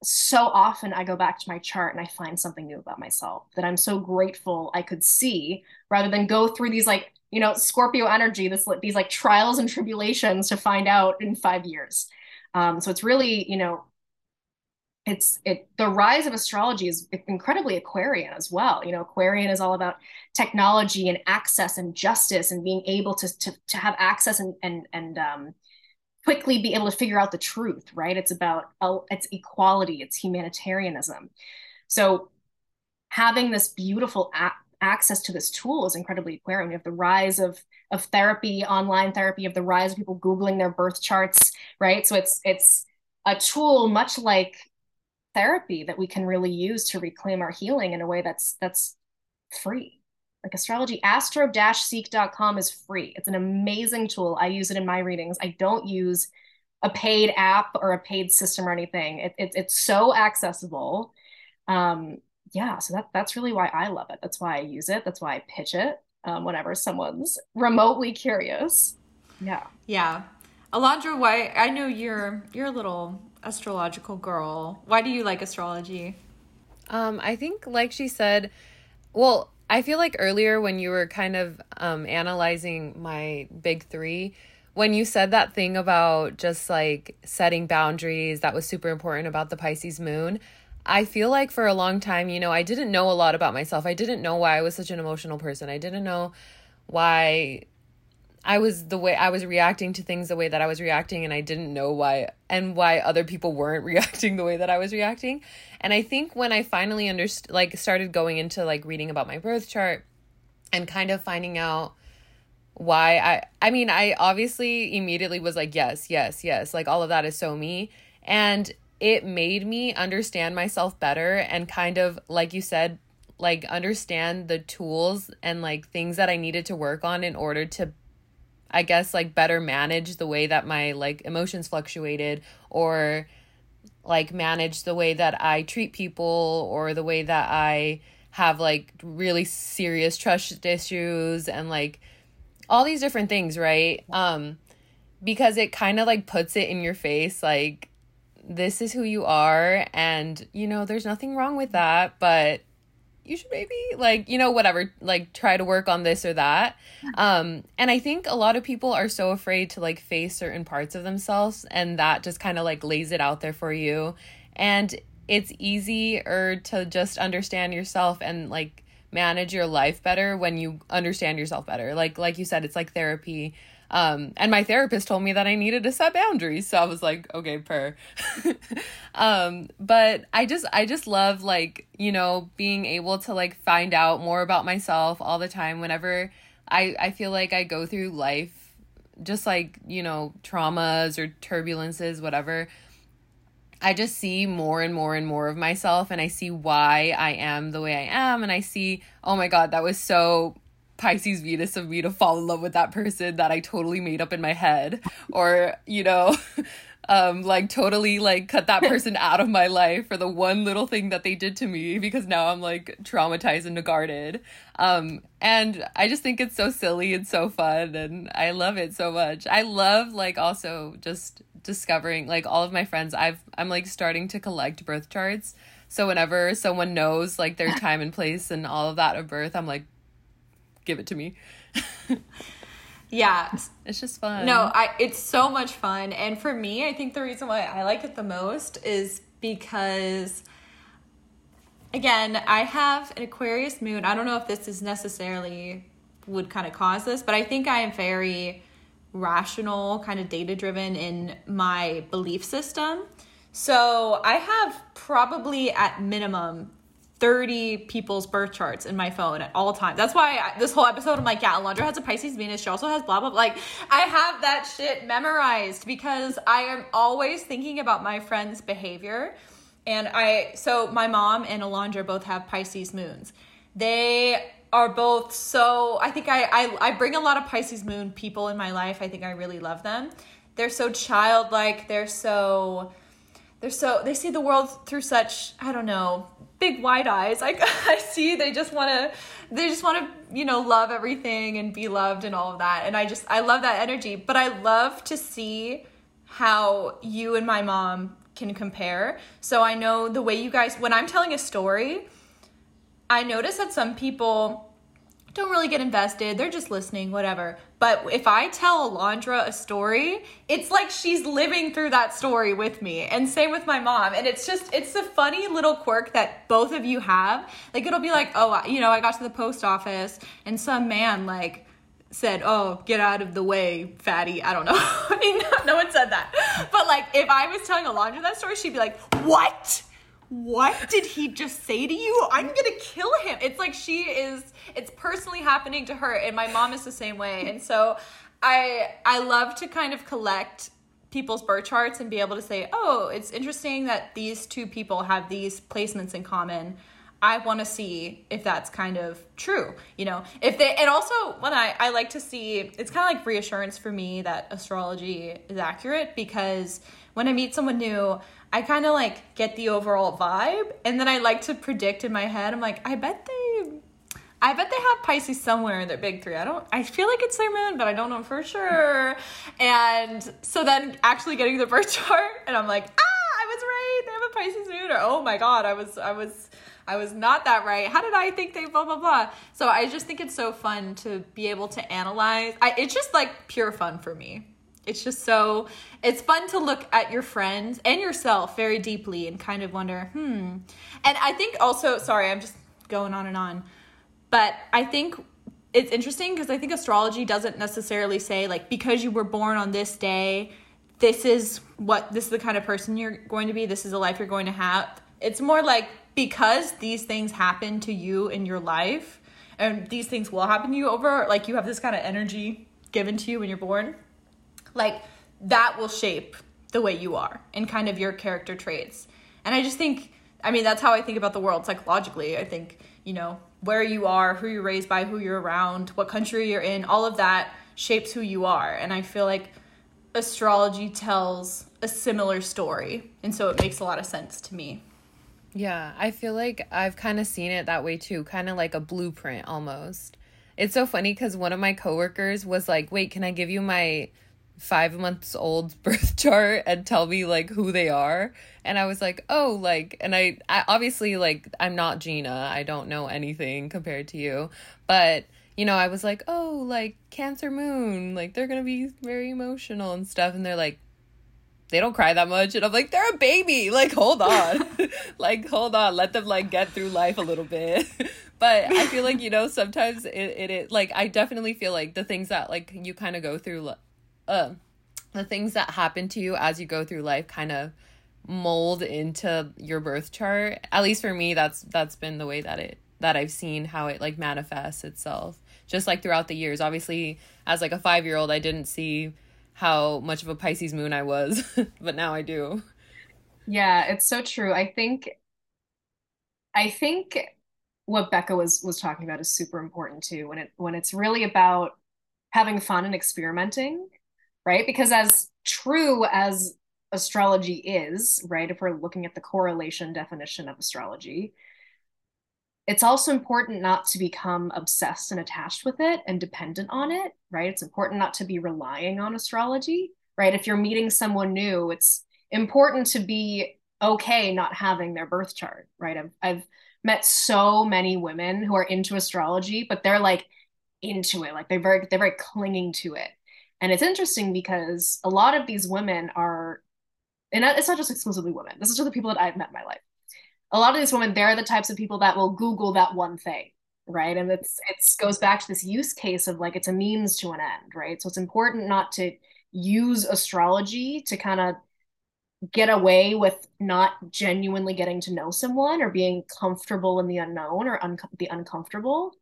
so often I go back to my chart and I find something new about myself that I'm so grateful I could see rather than go through these like, you know, Scorpio energy, this these like trials and tribulations to find out in five years. Um, so it's really, you know, it's it the rise of astrology is incredibly Aquarian as well. You know, Aquarian is all about technology and access and justice and being able to to to have access and and and um quickly be able to figure out the truth, right? It's about oh, it's equality, it's humanitarianism. So having this beautiful access to this tool is incredibly Aquarian. We have the rise of of therapy, online therapy, of the rise of people googling their birth charts, right? So it's it's a tool much like therapy that we can really use to reclaim our healing in a way that's that's free like astrology astro-seek.com is free. It's an amazing tool. I use it in my readings. I don't use a paid app or a paid system or anything. It, it, it's so accessible. Um yeah so that that's really why i love it. That's why i use it. That's why i pitch it um, whenever someone's remotely curious. Yeah. Yeah. Alondra, why I know you're you're a little astrological girl. Why do you like astrology? Um, I think, like she said, well, I feel like earlier when you were kind of um, analyzing my big three, when you said that thing about just like setting boundaries, that was super important about the Pisces moon. I feel like for a long time, you know, I didn't know a lot about myself. I didn't know why I was such an emotional person. I didn't know why I was the way I was reacting to things the way that I was reacting and I didn't know why and why other people weren't reacting the way that I was reacting. And I think when I finally understood like started going into like reading about my birth chart and kind of finding out why I I mean, I obviously immediately was like, yes, yes, yes. Like all of that is so me. And it made me understand myself better and kind of like you said, like understand the tools and like things that I needed to work on in order to I guess like better manage the way that my like emotions fluctuated or like manage the way that I treat people or the way that I have like really serious trust issues and like all these different things, right? Um because it kind of like puts it in your face like this is who you are and you know there's nothing wrong with that, but you should maybe like you know whatever like try to work on this or that. Um and i think a lot of people are so afraid to like face certain parts of themselves and that just kind of like lays it out there for you. And it's easier to just understand yourself and like manage your life better when you understand yourself better. Like like you said it's like therapy um, and my therapist told me that I needed to set boundaries. So I was like, okay, per. um, but I just, I just love like, you know, being able to like find out more about myself all the time whenever I, I feel like I go through life, just like, you know, traumas or turbulences, whatever. I just see more and more and more of myself and I see why I am the way I am and I see, oh my god, that was so Pisces Venus of me to fall in love with that person that I totally made up in my head or you know um like totally like cut that person out of my life for the one little thing that they did to me because now I'm like traumatized and guarded. Um and I just think it's so silly and so fun and I love it so much. I love like also just discovering like all of my friends. I've I'm like starting to collect birth charts. So whenever someone knows like their time and place and all of that of birth I'm like give it to me. yeah. It's just fun. No, I it's so much fun. And for me, I think the reason why I like it the most is because again, I have an Aquarius moon. I don't know if this is necessarily would kind of cause this, but I think I am very rational, kind of data driven in my belief system. So I have probably at minimum 30 people's birth charts in my phone at all times. That's why I, this whole episode I'm like, yeah, Alondra has a Pisces Venus. She also has blah, blah, blah. Like, I have that shit memorized because I am always thinking about my friend's behavior. And I, so my mom and Alondra both have Pisces moons. They are both so, I think I, I, I bring a lot of Pisces moon people in my life. I think I really love them. They're so childlike. They're so, they're so, they see the world through such, I don't know, big wide eyes. Like I see they just want to they just want to, you know, love everything and be loved and all of that. And I just I love that energy, but I love to see how you and my mom can compare. So I know the way you guys when I'm telling a story, I notice that some people don't really get invested. They're just listening, whatever. But if I tell Alondra a story, it's like she's living through that story with me. And same with my mom. And it's just, it's a funny little quirk that both of you have. Like, it'll be like, oh, you know, I got to the post office and some man, like, said, "Oh, get out of the way, fatty." I don't know. I mean, no one said that. But like, if I was telling Alondra that story, she'd be like, "What? What did he just say to you? I'm gonna kill him. It's like she is, it's personally happening to her, and my mom is the same way. And so I I love to kind of collect people's birth charts and be able to say, oh, it's interesting that these two people have these placements in common. I want to see if that's kind of true, you know. If they and also when I I like to see it's kind of like reassurance for me that astrology is accurate because when I meet someone new, I kind of like get the overall vibe, and then I like to predict in my head. I'm like, I bet they, I bet they have Pisces somewhere in their big three. I don't. I feel like it's their moon, but I don't know for sure. And so then actually getting the birth chart, and I'm like, ah, I was right. They have a Pisces moon, or oh my god, I was, I was. I was not that right. How did I think they blah blah blah? So I just think it's so fun to be able to analyze. I, it's just like pure fun for me it's just so it's fun to look at your friends and yourself very deeply and kind of wonder hmm and i think also sorry i'm just going on and on but i think it's interesting because i think astrology doesn't necessarily say like because you were born on this day this is what this is the kind of person you're going to be this is the life you're going to have it's more like because these things happen to you in your life and these things will happen to you over like you have this kind of energy given to you when you're born, like that will shape the way you are and kind of your character traits. And I just think, I mean, that's how I think about the world psychologically. I think, you know, where you are, who you're raised by, who you're around, what country you're in, all of that shapes who you are. And I feel like astrology tells a similar story. And so it makes a lot of sense to me. Yeah, I feel like I've kind of seen it that way too, kind of like a blueprint almost. It's so funny because one of my coworkers was like, Wait, can I give you my five months old birth chart and tell me like who they are and i was like oh like and I, I obviously like i'm not gina i don't know anything compared to you but you know i was like oh like cancer moon like they're gonna be very emotional and stuff and they're like they don't cry that much. And i'm like they're a baby. Like hold on. Like hold on. Let them like get through life a little bit. But i feel like you know sometimes it, it, it like i definitely feel like the things that like you kind of go through uh, the things that happen to you as you go through life kind of mold into your birth chart. At least for me that's that's been the way that it that i've seen how it like manifests itself. Just like throughout the years. Obviously as like a five year old i didn't see how much of a pisces moon i was but now i do yeah it's so true i think i think what becca was was talking about is super important too when it when it's really about having fun and experimenting right? Because as true as astrology is, right, if we're looking at the correlation definition of astrology, it's also important not to become obsessed and attached with it and dependent on it, right? It's important not to be relying on astrology, right? If you're meeting someone new, it's important to be okay not having their birth chart, right? I've, I've met so many women who are into astrology, but they're like into it, like they're very, they're very clinging to it. And it's interesting because a lot of these women are, and it's not just exclusively women, this is just the people that I've met in my life. A lot of these women, they're the types of people that will Google that one thing, right? And it's it goes back to this use case of like it's a means to an end, right? So it's important not to use astrology to kind of get away with not genuinely getting to know someone or being comfortable in the unknown or un- the uncomfortable,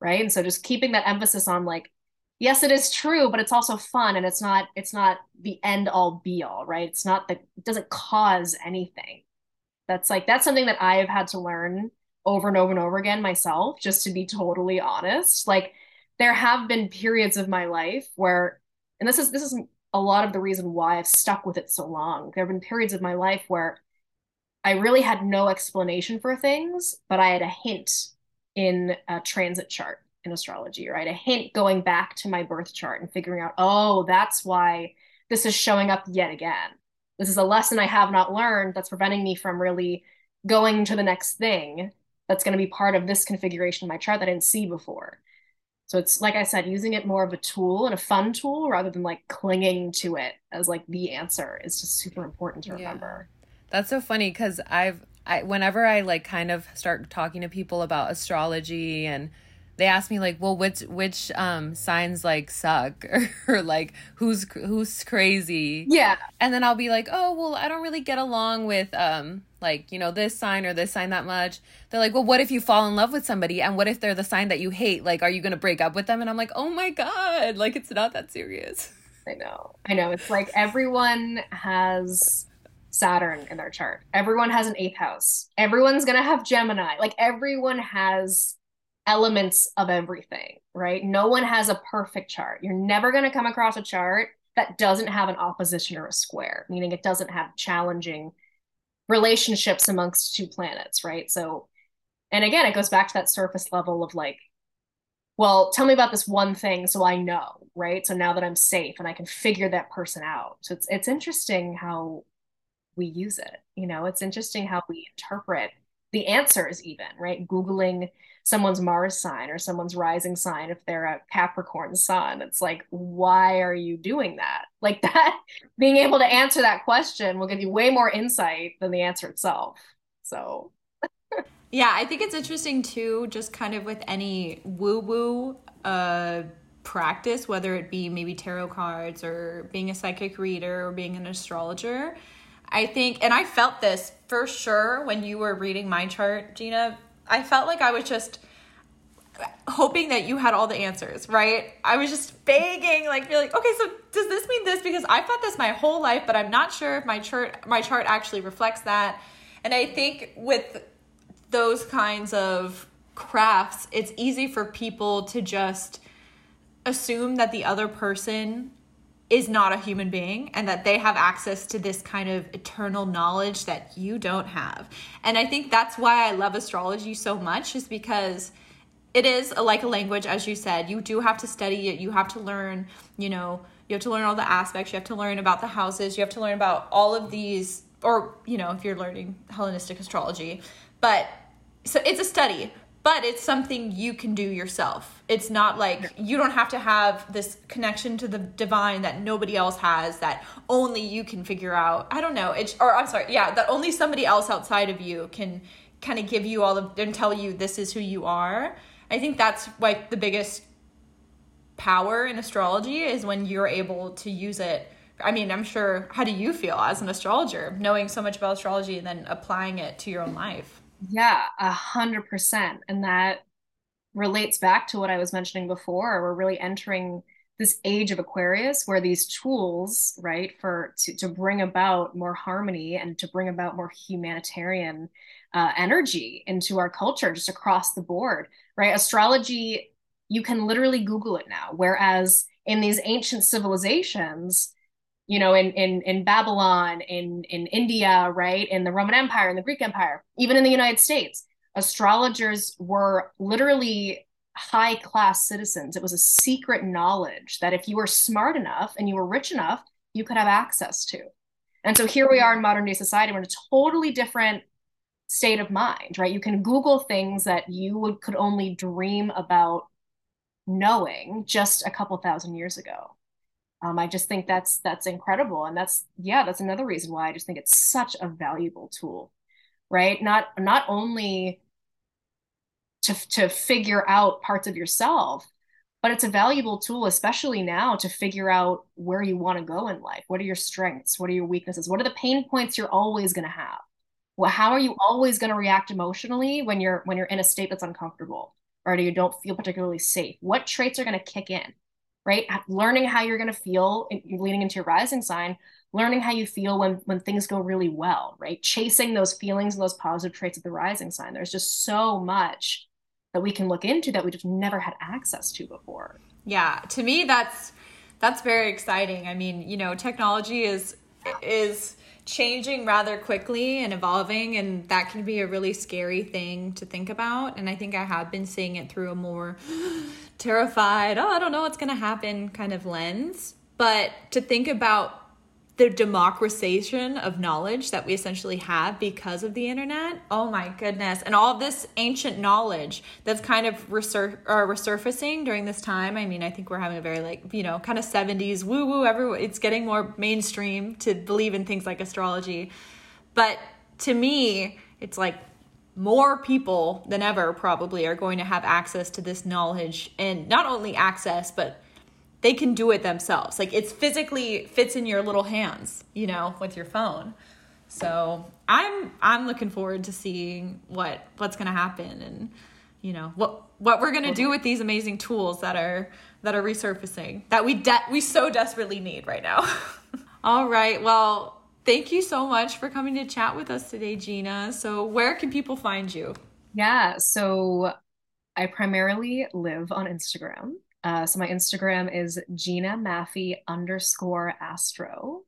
right? And so just keeping that emphasis on like yes it is true but it's also fun and it's not it's not the end all be all right it's not the it doesn't cause anything that's like that's something that i've had to learn over and over and over again myself just to be totally honest like there have been periods of my life where and this is this is a lot of the reason why i've stuck with it so long there have been periods of my life where i really had no explanation for things but i had a hint in a transit chart in astrology, right? A hint going back to my birth chart and figuring out, oh, that's why this is showing up yet again. This is a lesson I have not learned that's preventing me from really going to the next thing that's going to be part of this configuration of my chart that I didn't see before. So it's like I said, using it more of a tool and a fun tool rather than like clinging to it as like the answer is just super important to remember. Yeah. That's so funny because I've I whenever I like kind of start talking to people about astrology and they ask me like, well, which which um signs like suck or, or like who's who's crazy? Yeah. And then I'll be like, oh well, I don't really get along with um like you know this sign or this sign that much. They're like, well, what if you fall in love with somebody and what if they're the sign that you hate? Like, are you gonna break up with them? And I'm like, oh my god, like it's not that serious. I know, I know. It's like everyone has Saturn in their chart. Everyone has an eighth house. Everyone's gonna have Gemini. Like everyone has elements of everything, right? No one has a perfect chart. You're never going to come across a chart that doesn't have an opposition or a square, meaning it doesn't have challenging relationships amongst two planets, right? So, and again, it goes back to that surface level of like, well, tell me about this one thing so I know, right? So now that I'm safe and I can figure that person out. So it's it's interesting how we use it. You know, it's interesting how we interpret the answers even, right? Googling someone's Mars sign or someone's rising sign if they're a Capricorn sun. It's like, why are you doing that? Like that, being able to answer that question will give you way more insight than the answer itself. So, yeah, I think it's interesting too, just kind of with any woo woo uh, practice, whether it be maybe tarot cards or being a psychic reader or being an astrologer. I think, and I felt this for sure when you were reading my chart, Gina, I felt like I was just hoping that you had all the answers, right? I was just begging, like, be like, okay, so does this mean this? Because I've thought this my whole life, but I'm not sure if my chart my chart actually reflects that. And I think with those kinds of crafts, it's easy for people to just assume that the other person is not a human being and that they have access to this kind of eternal knowledge that you don't have. And I think that's why I love astrology so much is because it is a, like a language as you said. You do have to study it. You have to learn, you know, you have to learn all the aspects. You have to learn about the houses. You have to learn about all of these or, you know, if you're learning Hellenistic astrology. But so it's a study, but it's something you can do yourself. It's not like you don't have to have this connection to the divine that nobody else has that only you can figure out. I don't know. It's or I'm sorry, yeah, that only somebody else outside of you can kind of give you all of and tell you this is who you are. I think that's like the biggest power in astrology is when you're able to use it. I mean, I'm sure how do you feel as an astrologer knowing so much about astrology and then applying it to your own life? Yeah, a hundred percent. And that relates back to what I was mentioning before. We're really entering this age of Aquarius where these tools, right, for to, to bring about more harmony and to bring about more humanitarian uh, energy into our culture just across the board, right? Astrology, you can literally Google it now. Whereas in these ancient civilizations, you know, in in in Babylon, in in India, right, in the Roman Empire, in the Greek Empire, even in the United States, astrologers were literally high class citizens. It was a secret knowledge that if you were smart enough and you were rich enough, you could have access to. And so here we are in modern day society, we're in a totally different state of mind, right? You can Google things that you would could only dream about knowing just a couple thousand years ago um, I just think that's that's incredible, and that's yeah, that's another reason why I just think it's such a valuable tool, right? Not not only to to figure out parts of yourself, but it's a valuable tool, especially now, to figure out where you want to go in life. What are your strengths? What are your weaknesses? What are the pain points you're always going to have? Well, how are you always going to react emotionally when you're when you're in a state that's uncomfortable or you don't feel particularly safe? What traits are going to kick in? Right? Learning how you're going to feel leading into your rising sign, learning how you feel when when things go really well, right? Chasing those feelings and those positive traits of the rising sign. There's just so much that we can look into that we just never had access to before. Yeah, to me that's that's very exciting. I mean, you know, technology is is changing rather quickly and evolving and that can be a really scary thing to think about. And i think i have been seeing it through a more terrified oh i don't know what's going to happen kind of lens. But to think about the democratization of knowledge that we essentially have because of the internet. Oh my goodness. And all this ancient knowledge that's kind of resur- uh, resurfacing during this time. I mean, I think we're having a very like, you know, kind of 70s woo woo everyone it's getting more mainstream to believe in things like astrology. But to me, it's like more people than ever probably are going to have access to this knowledge and not only access but they can do it themselves. Like it's physically fits in your little hands, you know, with your phone. So I'm I'm looking forward to seeing what what's gonna happen and you know what what we're gonna do with these amazing tools that are that are resurfacing that we de- we so desperately need right now. All right, well, thank you so much for coming to chat with us today, Gina. So where can people find you? Yeah, so I primarily live on Instagram. Uh, so my Instagram is Gina Maffei underscore Astro.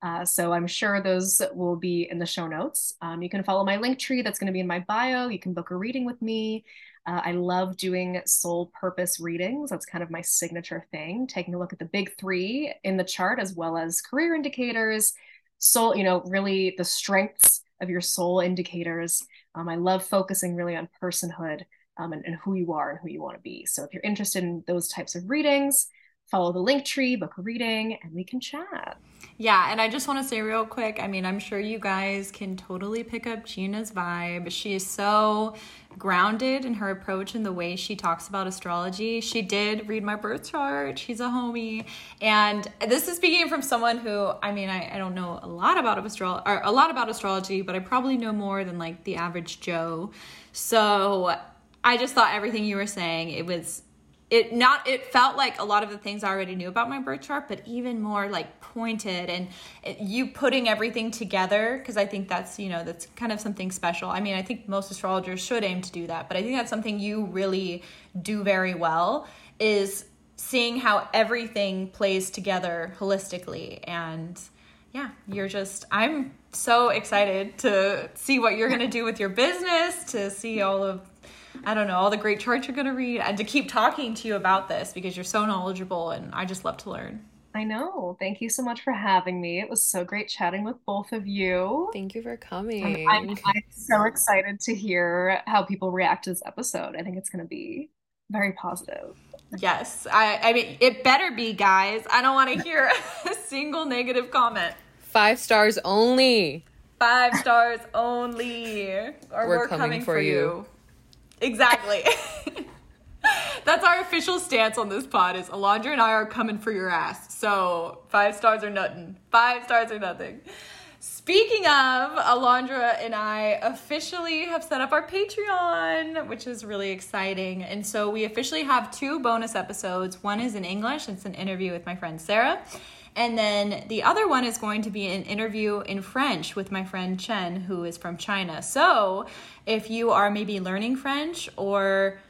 Uh, so I'm sure those will be in the show notes. Um, you can follow my link tree that's going to be in my bio. You can book a reading with me. Uh, I love doing soul purpose readings. That's kind of my signature thing. Taking a look at the big three in the chart, as well as career indicators, soul, you know, really the strengths of your soul indicators. Um, I love focusing really on personhood um, and, and who you are and who you want to be. So if you're interested in those types of readings, follow the link tree, book a reading, and we can chat. Yeah, and I just want to say real quick I mean, I'm sure you guys can totally pick up Gina's vibe. She is so grounded in her approach and the way she talks about astrology. She did read my birth chart, she's a homie. And this is speaking from someone who, I mean, I, I don't know a lot about astro- or a lot about astrology, but I probably know more than like the average Joe. So I just thought everything you were saying, it was it not it felt like a lot of the things I already knew about my birth chart, but even more like pointed and it, you putting everything together because I think that's you know that's kind of something special. I mean, I think most astrologers should aim to do that, but I think that's something you really do very well is seeing how everything plays together holistically and yeah, you're just I'm so excited to see what you're going to do with your business, to see all of I don't know, all the great charts you're going to read, and to keep talking to you about this because you're so knowledgeable and I just love to learn. I know. Thank you so much for having me. It was so great chatting with both of you. Thank you for coming. I'm, I'm so excited to hear how people react to this episode. I think it's going to be very positive. Yes. I, I mean, it better be, guys. I don't want to hear a single negative comment. Five stars only. Five stars only. Or we're, we're coming, coming, for, for you. you. Exactly. That's our official stance on this pod is Alondra and I are coming for your ass. So five stars or nothing. Five stars or nothing. Speaking of, Alondra and I officially have set up our Patreon, which is really exciting. And so we officially have two bonus episodes. One is in English, it's an interview with my friend Sarah. And then the other one is going to be an interview in French with my friend Chen, who is from China. So if you are maybe learning French or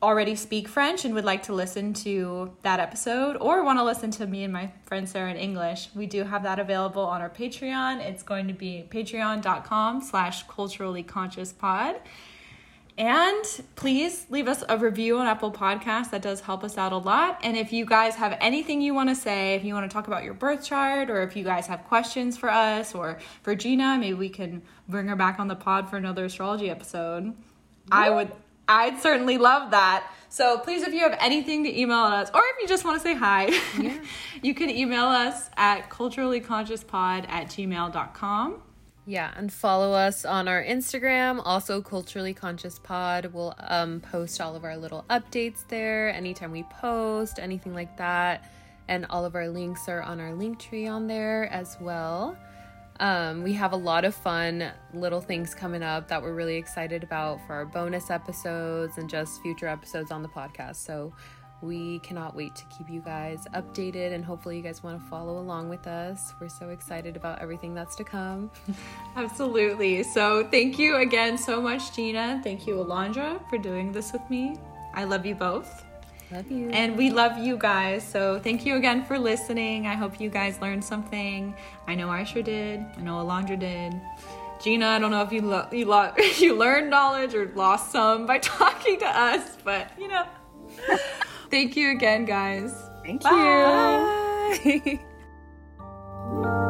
already speak French and would like to listen to that episode or want to listen to me and my friend Sarah in English, we do have that available on our Patreon. It's going to be patreon.com slash culturally conscious pod. And please leave us a review on Apple Podcasts. That does help us out a lot. And if you guys have anything you want to say, if you want to talk about your birth chart, or if you guys have questions for us or for Gina, maybe we can bring her back on the pod for another astrology episode. I would I'd certainly love that. So please, if you have anything to email us, or if you just want to say hi, yeah. you can email us at culturallyconsciouspod at gmail.com. Yeah, and follow us on our Instagram, also Culturally Conscious Pod. We'll um, post all of our little updates there anytime we post, anything like that. And all of our links are on our link tree on there as well. Um, we have a lot of fun little things coming up that we're really excited about for our bonus episodes and just future episodes on the podcast. So we cannot wait to keep you guys updated and hopefully you guys want to follow along with us. We're so excited about everything that's to come. Absolutely. So thank you again so much, Gina. Thank you, Alondra, for doing this with me. I love you both. Love you. And we love you guys. So thank you again for listening. I hope you guys learned something. I know I sure did. I know Alondra did. Gina, I don't know if you lo- you lo- you learned knowledge or lost some by talking to us, but you know. Thank you again, guys. Thank Bye. you.